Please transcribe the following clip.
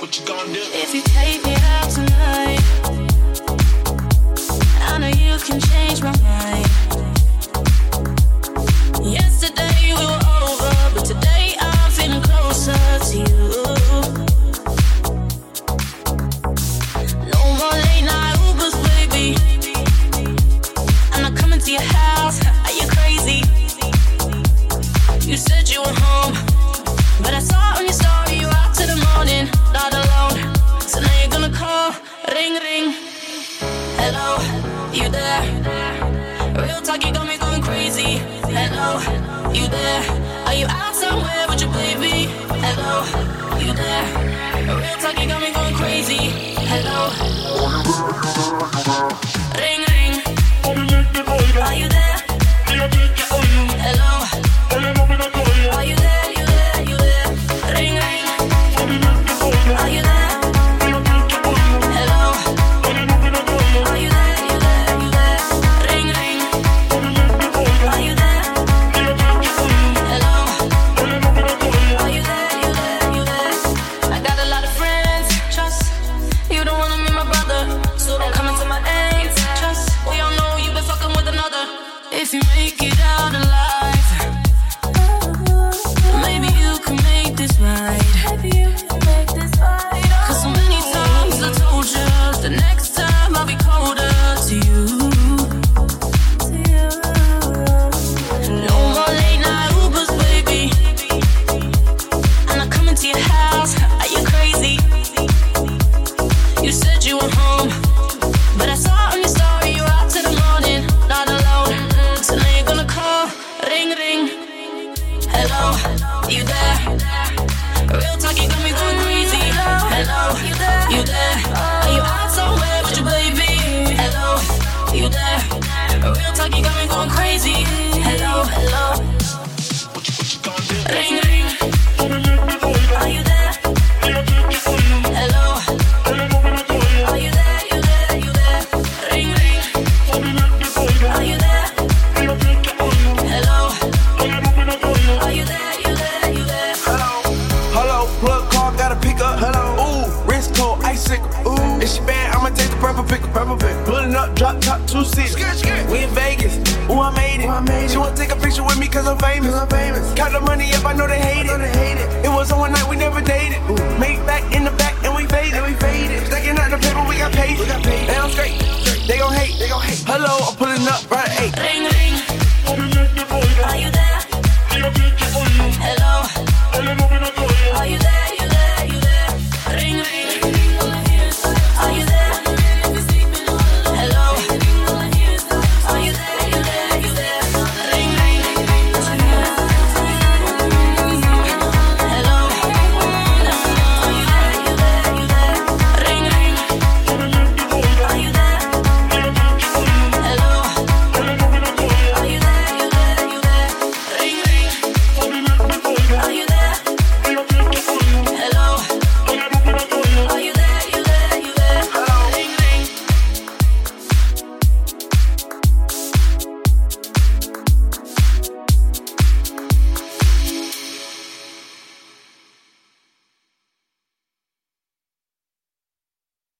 what you gonna do? If you take me out tonight, I know you can change my mind. Yesterday we were over, but today I'm feeling closer to you. No more late night Ubers, baby. I'm not coming to your house. Are you crazy? You said you were home, you there? Are you out somewhere with your baby? Hello, you there? Real talk, you got me going crazy. Hello, If you make it out alive. Ring ring. Hello, you there? Real talk, you got me going icicle. Ooh, if she bad, I'ma take the purple pick. Purple pick. Pulling up, drop top, two seats. We in Vegas. Ooh, I made it. She wanna take a picture with me cause I'm famous. I'm famous. Count the money up, I know they hate it. hate it. It was on one night, we never dated. Ooh.